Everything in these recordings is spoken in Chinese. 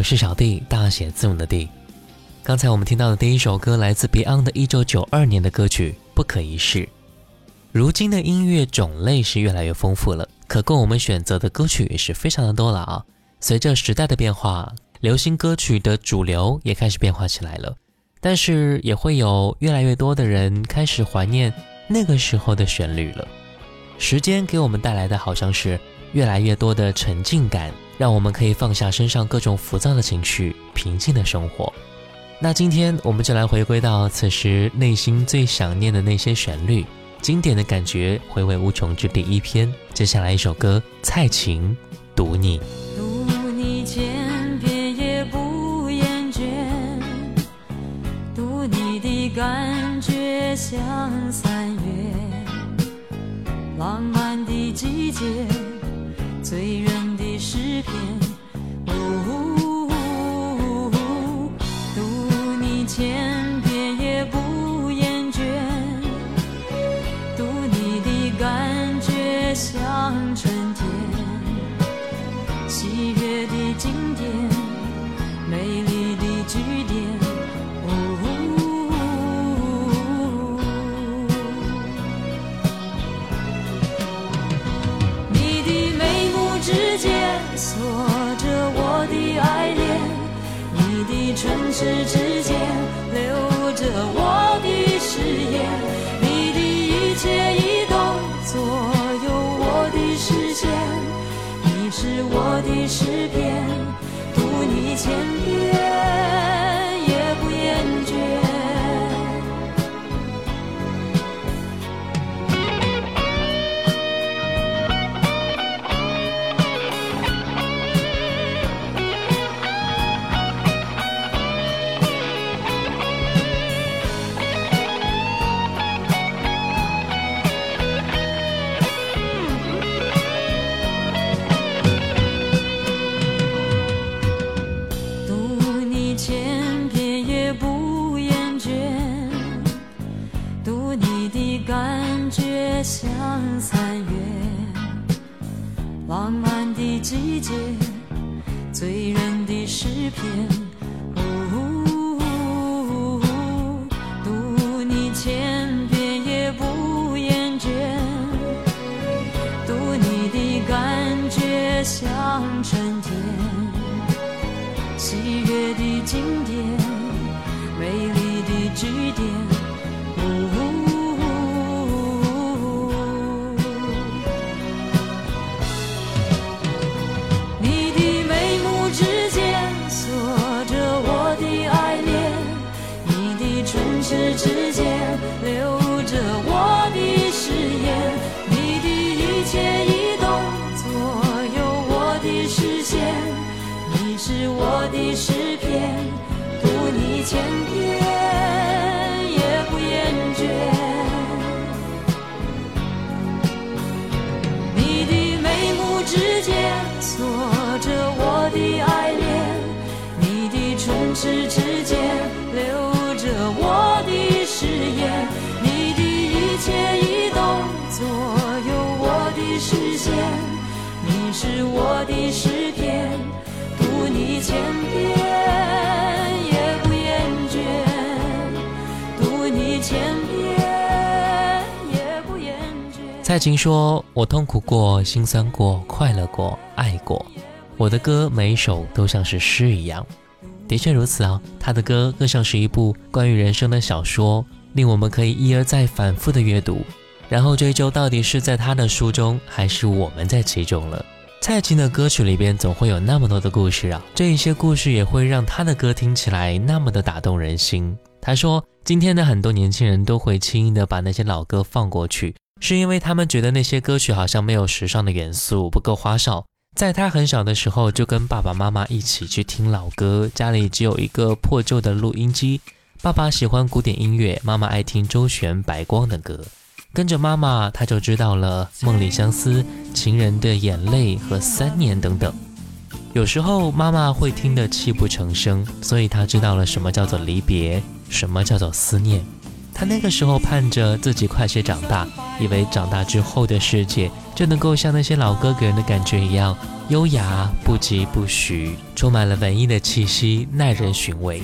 我是小弟，大写字母的弟。刚才我们听到的第一首歌来自 Beyond 的1992年的歌曲《不可一世》。如今的音乐种类是越来越丰富了，可供我们选择的歌曲也是非常的多了啊。随着时代的变化，流行歌曲的主流也开始变化起来了。但是也会有越来越多的人开始怀念那个时候的旋律了。时间给我们带来的好像是越来越多的沉浸感。让我们可以放下身上各种浮躁的情绪，平静的生活。那今天我们就来回归到此时内心最想念的那些旋律，经典的感觉，回味无穷之第一篇。接下来一首歌，蔡琴《读你》。读你千遍也不厌倦，读你的感觉像三月，浪漫的季节，醉人。诗世界。季节，醉人的诗篇。哦，读你千遍也不厌倦。读你的感觉像春天，喜悦的经典，美丽的句点。蔡琴说：“我痛苦过，心酸过，快乐过，爱过。我的歌每一首都像是诗一样。”的确如此啊，她的歌更像是一部关于人生的小说，令我们可以一而再反复的阅读，然后追究到底是在她的书中，还是我们在其中了。蔡琴的歌曲里边总会有那么多的故事啊，这一些故事也会让她的歌听起来那么的打动人心。她说，今天的很多年轻人都会轻易的把那些老歌放过去，是因为他们觉得那些歌曲好像没有时尚的元素，不够花哨。在他很小的时候，就跟爸爸妈妈一起去听老歌，家里只有一个破旧的录音机。爸爸喜欢古典音乐，妈妈爱听周璇、白光的歌。跟着妈妈，他就知道了《梦里相思》《情人的眼泪》和《三年》等等。有时候妈妈会听得泣不成声，所以他知道了什么叫做离别，什么叫做思念。他那个时候盼着自己快些长大，以为长大之后的世界就能够像那些老歌给人的感觉一样优雅、不疾不徐，充满了文艺的气息，耐人寻味。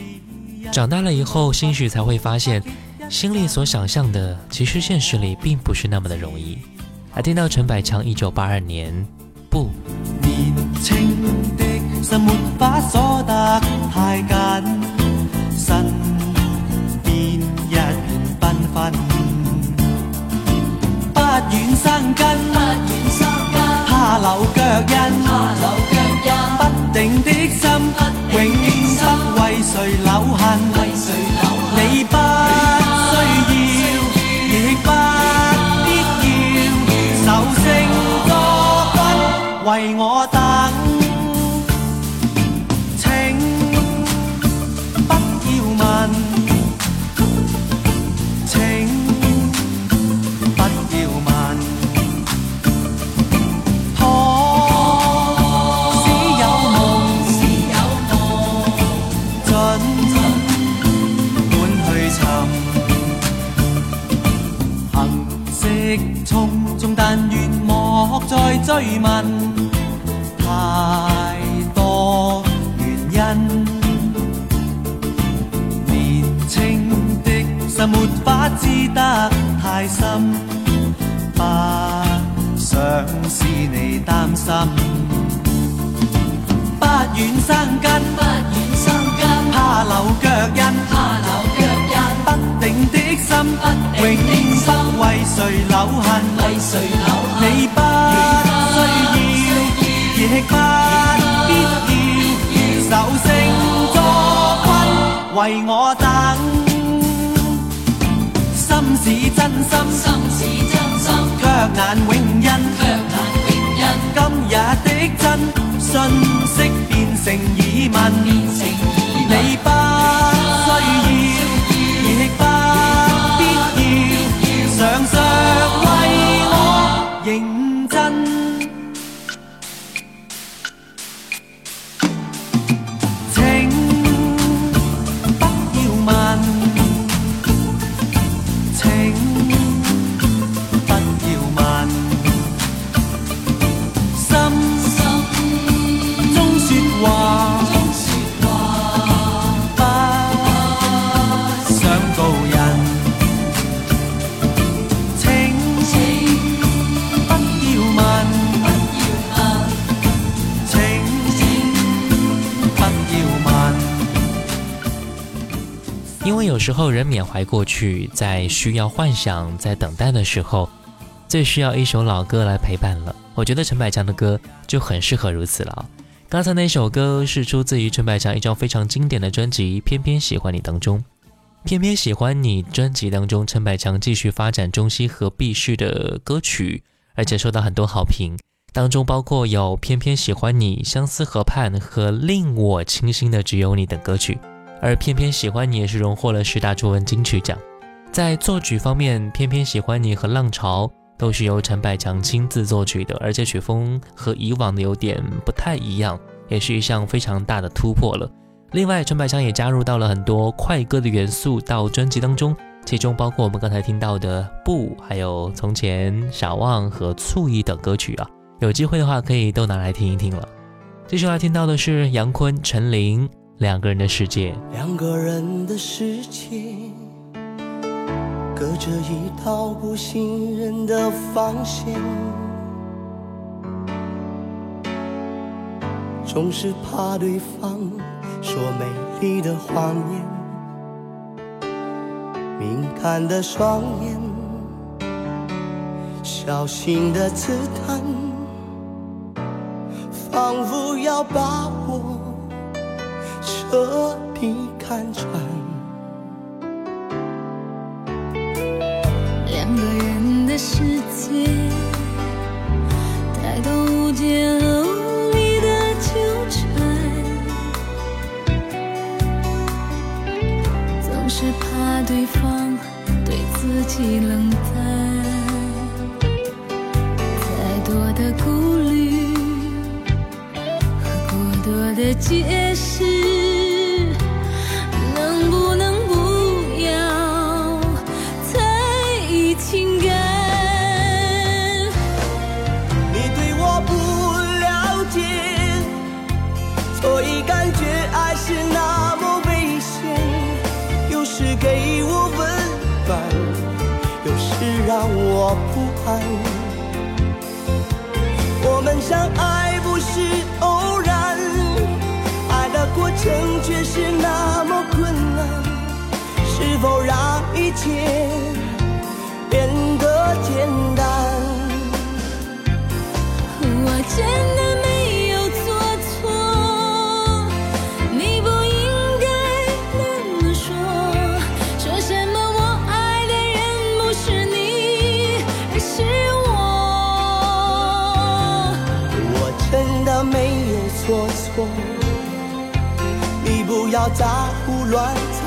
长大了以后，兴许才会发现，心里所想象的，其实现实里并不是那么的容易。还听到陈百强一九八二年不。年轻的心沒法鎖得太緊，願生根，怕留脚印，不定的心，永不为谁留痕，追问，真心，心似真心，却难永印。却难永印。今日的真信息变成疑问，变成疑问你不时候人缅怀过去，在需要幻想、在等待的时候，最需要一首老歌来陪伴了。我觉得陈百强的歌就很适合如此了。刚才那首歌是出自于陈百强一张非常经典的专辑《偏偏喜欢你》当中，《偏偏喜欢你》专辑当中，陈百强继续发展中西合璧式的歌曲，而且受到很多好评。当中包括有《偏偏喜欢你》、《相思河畔》和《令我倾心的只有你》等歌曲。而《偏偏喜欢你》也是荣获了十大中文金曲奖。在作曲方面，《偏偏喜欢你》和《浪潮》都是由陈百强亲自作曲的，而且曲风和以往的有点不太一样，也是一项非常大的突破了。另外，陈百强也加入到了很多快歌的元素到专辑当中，其中包括我们刚才听到的《不》，还有《从前》《傻望》和《醋意》等歌曲啊。有机会的话，可以都拿来听一听了。接下来听到的是杨坤、陈琳两个人的世界。两个人的世界，隔着一道不信任的防线，总是怕对方说美丽的谎言，敏感的双眼，小心的刺探，仿佛要把我。彻底看穿。两个人的世界，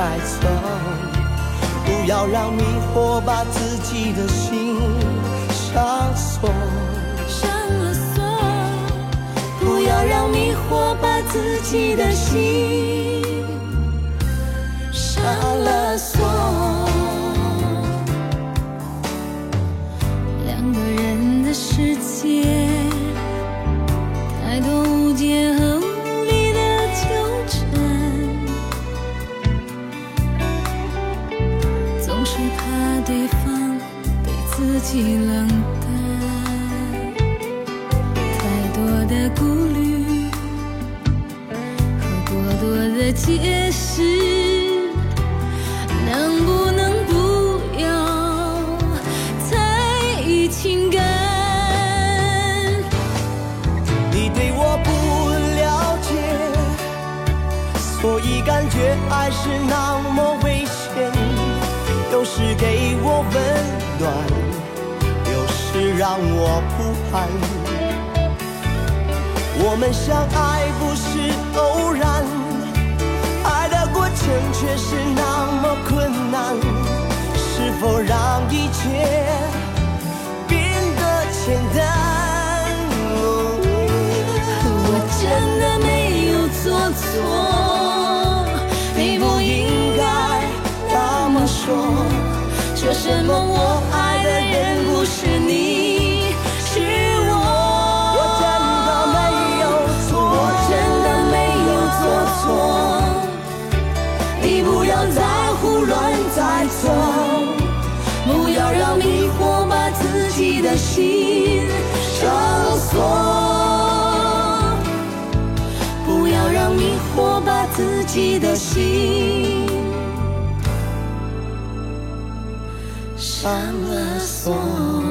乱猜测，不要让迷惑把自己的心上锁，上了锁，不要让迷惑把自己的心上了锁。的解释，能不能不要猜情感，你对我不了解，所以感觉爱是那么危险，有时给我温暖，有时让我不安，我们相爱不是偶然。却是那么困难是否让一切变得简单我真的没有做错你不应该那么说。说什么我爱的人不是你。的心上锁，不要让迷惑把自己的心上了锁。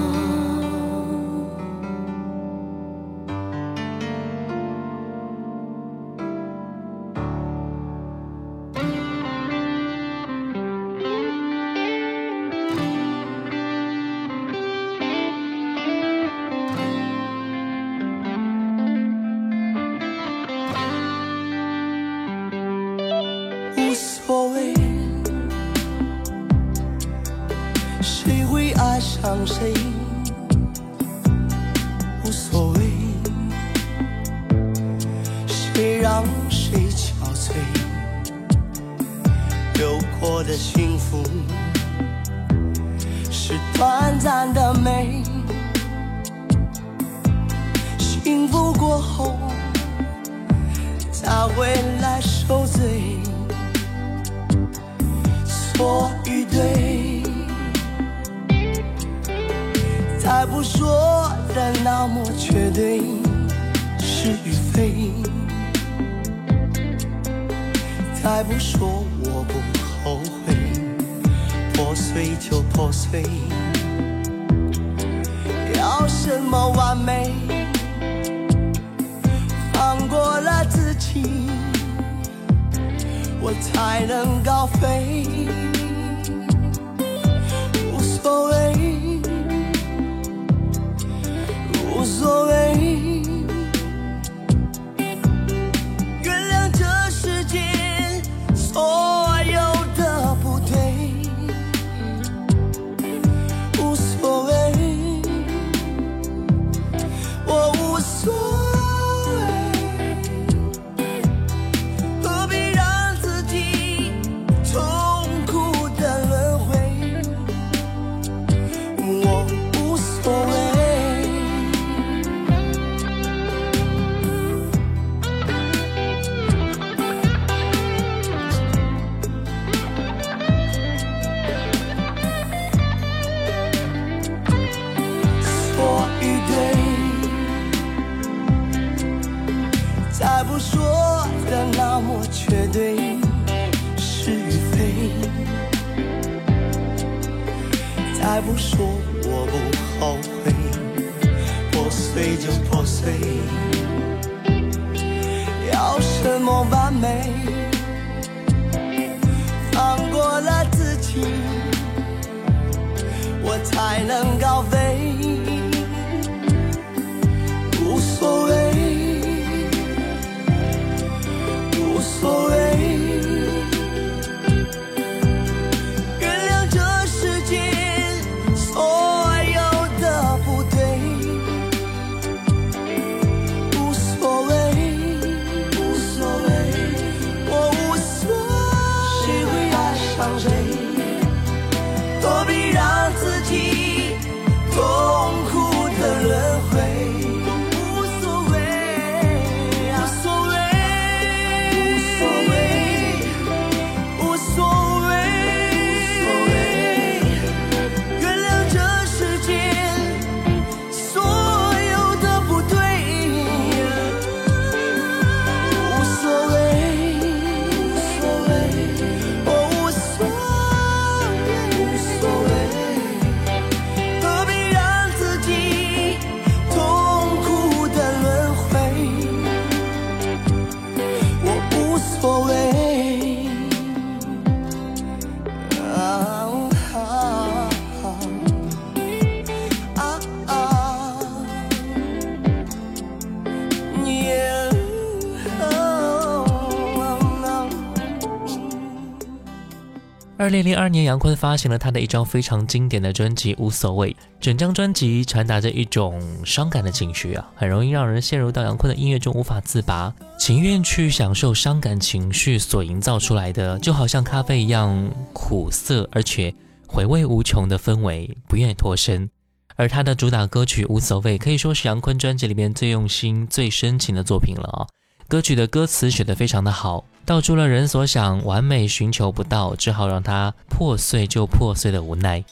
过后才会来受罪错与对再不说的那么绝对是与非。再不说我不后悔破碎就破碎要什么完美？做了自己我才能高飞。二零零二年，杨坤发行了他的一张非常经典的专辑《无所谓》，整张专辑传达着一种伤感的情绪啊，很容易让人陷入到杨坤的音乐中无法自拔，情愿去享受伤感情绪所营造出来的，就好像咖啡一样苦涩而且回味无穷的氛围，不愿脱身。而他的主打歌曲《无所谓》可以说是杨坤专辑里面最用心、最深情的作品了啊。歌曲的歌词写得非常的好，道出了人所想完美寻求不到，只好让它破碎就破碎的无奈。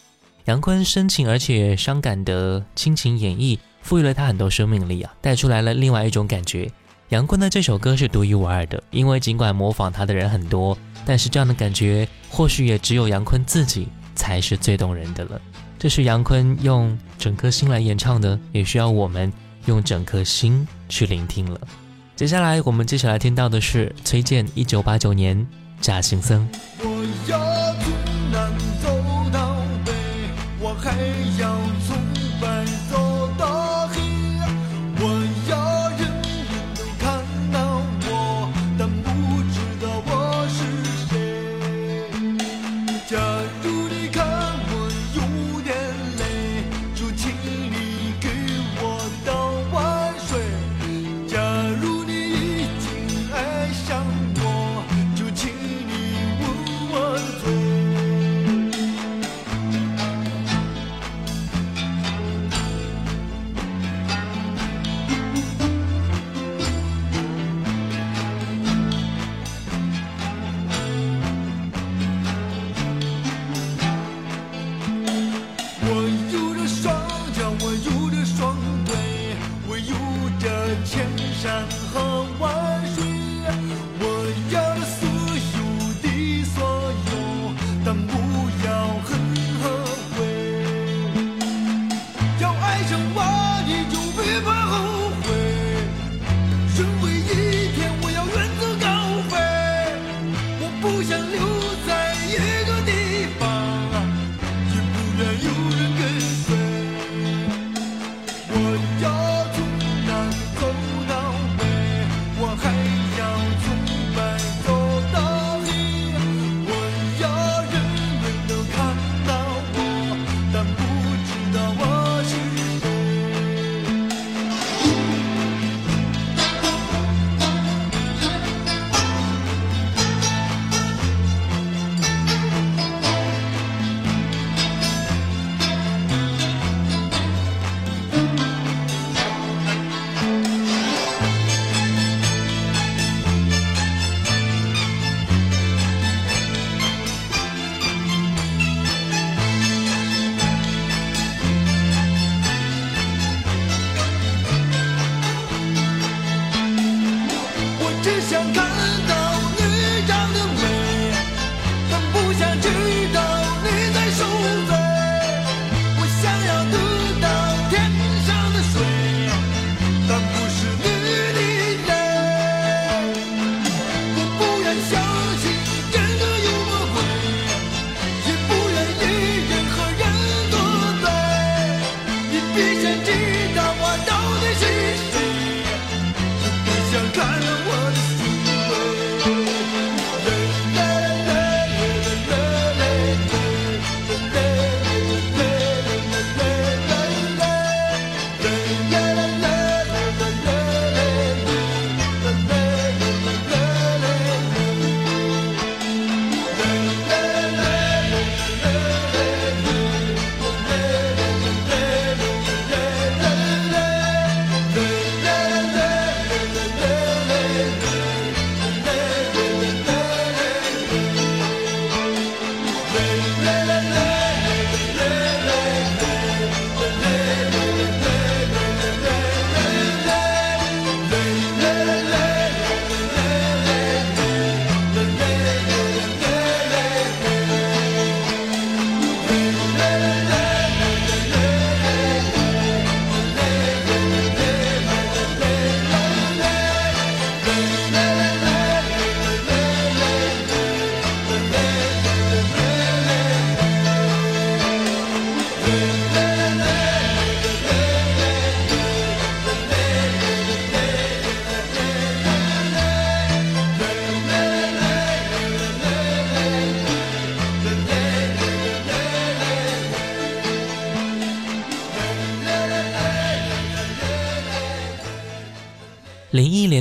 杨坤深情而且伤感的亲情演绎，赋予了他很多生命力啊，带出来了另外一种感觉。杨坤的这首歌是独一无二的，因为尽管模仿他的人很多，但是这样的感觉或许也只有杨坤自己才是最动人的了。这是杨坤用整颗心来演唱的，也需要我们用整颗心去聆听了。接下来我们接下来听到的是崔健一九八九年《假行僧》。我要从南走到北，我还要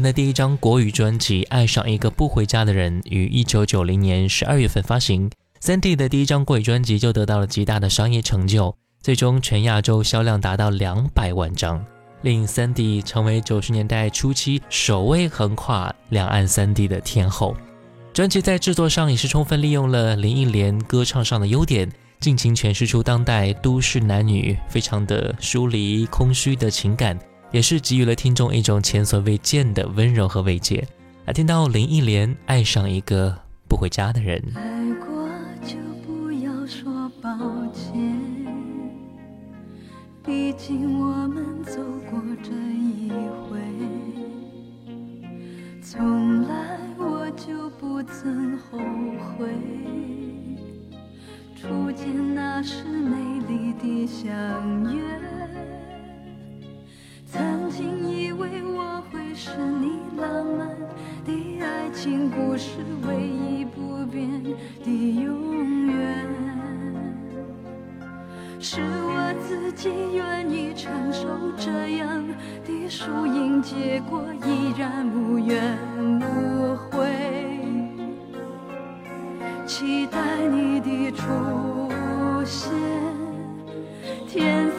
的第一张国语专辑《爱上一个不回家的人》于一九九零年十二月份发行三 D 的第一张国语专辑就得到了极大的商业成就，最终全亚洲销量达到两百万张，令三 D 成为九十年代初期首位横跨两岸三地的天后。专辑在制作上也是充分利用了林忆莲歌唱上的优点，尽情诠释出当代都市男女非常的疏离、空虚的情感。也是给予了听众一种前所未见的温柔和慰藉。来听到林忆莲爱上一个不回家的人。爱过就不要说抱歉，毕竟我们走过这一回。从来我就不曾后悔，初见那时美丽的相约。曾经以为我会是你浪漫的爱情故事唯一不变的永远，是我自己愿意承受这样的输赢结果，依然无怨无悔，期待你的出现，天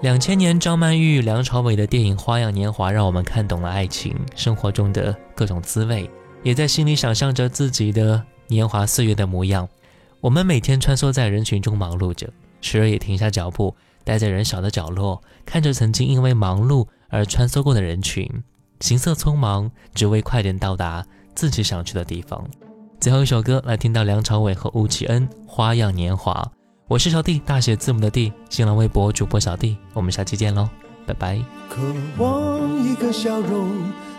两千年，张曼玉、梁朝伟的电影《花样年华》让我们看懂了爱情生活中的各种滋味，也在心里想象着自己的年华岁月的模样。我们每天穿梭在人群中忙碌着，时而也停下脚步，待在人少的角落，看着曾经因为忙碌而穿梭过的人群，行色匆忙，只为快点到达自己想去的地方。最后一首歌来听到梁朝伟和吴奇恩《花样年华》。我是小弟，大写字母的弟，新浪微博主播小弟，我们下期见喽，拜拜。渴望一个笑容，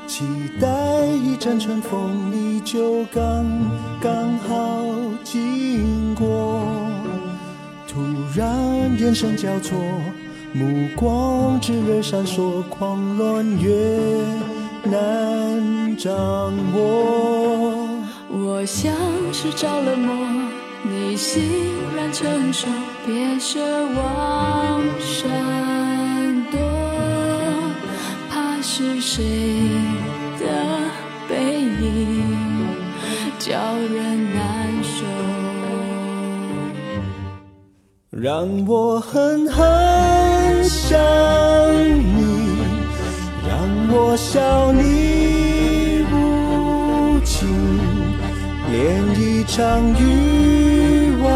期待一阵春风，你就刚刚好经过。突然眼神交错，目光炽热闪烁，狂乱越难掌握。我像是着了魔，你欣然承受，别奢望闪躲，怕是谁的背影叫人难受。让我狠狠想你，让我笑你连一场欲望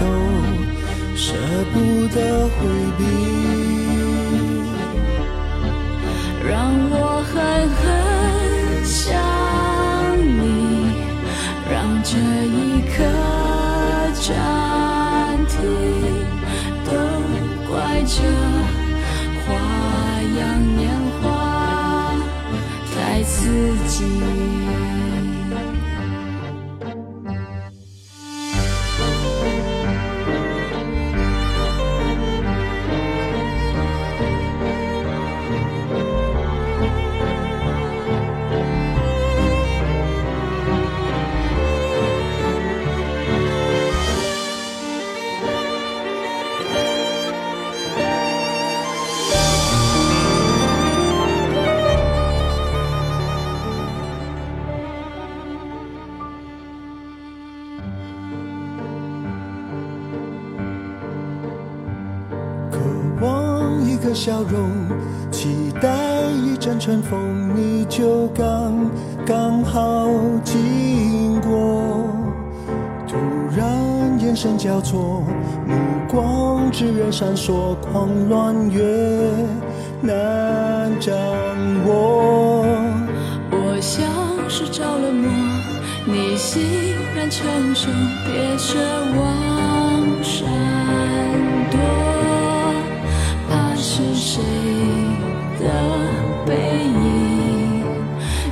都舍不得回避。让我狠狠想你，让这一刻暂停，都怪这花样年华太刺激。笑容，期待一阵春风，你就刚刚好经过。突然眼神交错，目光炽热闪烁，狂乱越难掌握。我像是着了魔，你欣然承受，别奢望的背影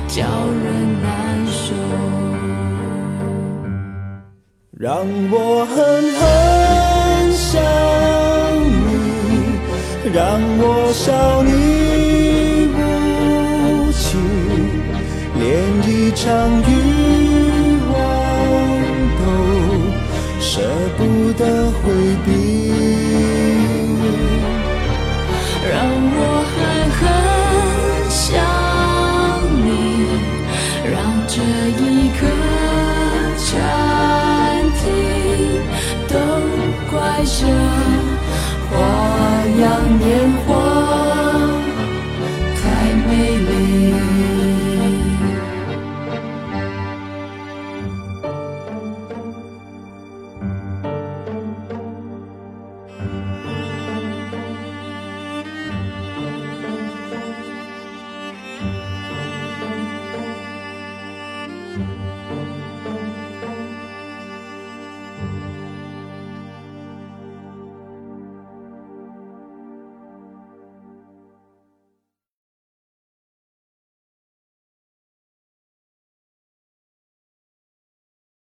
叫人难受。让我狠狠想你，让我笑你无情，连一场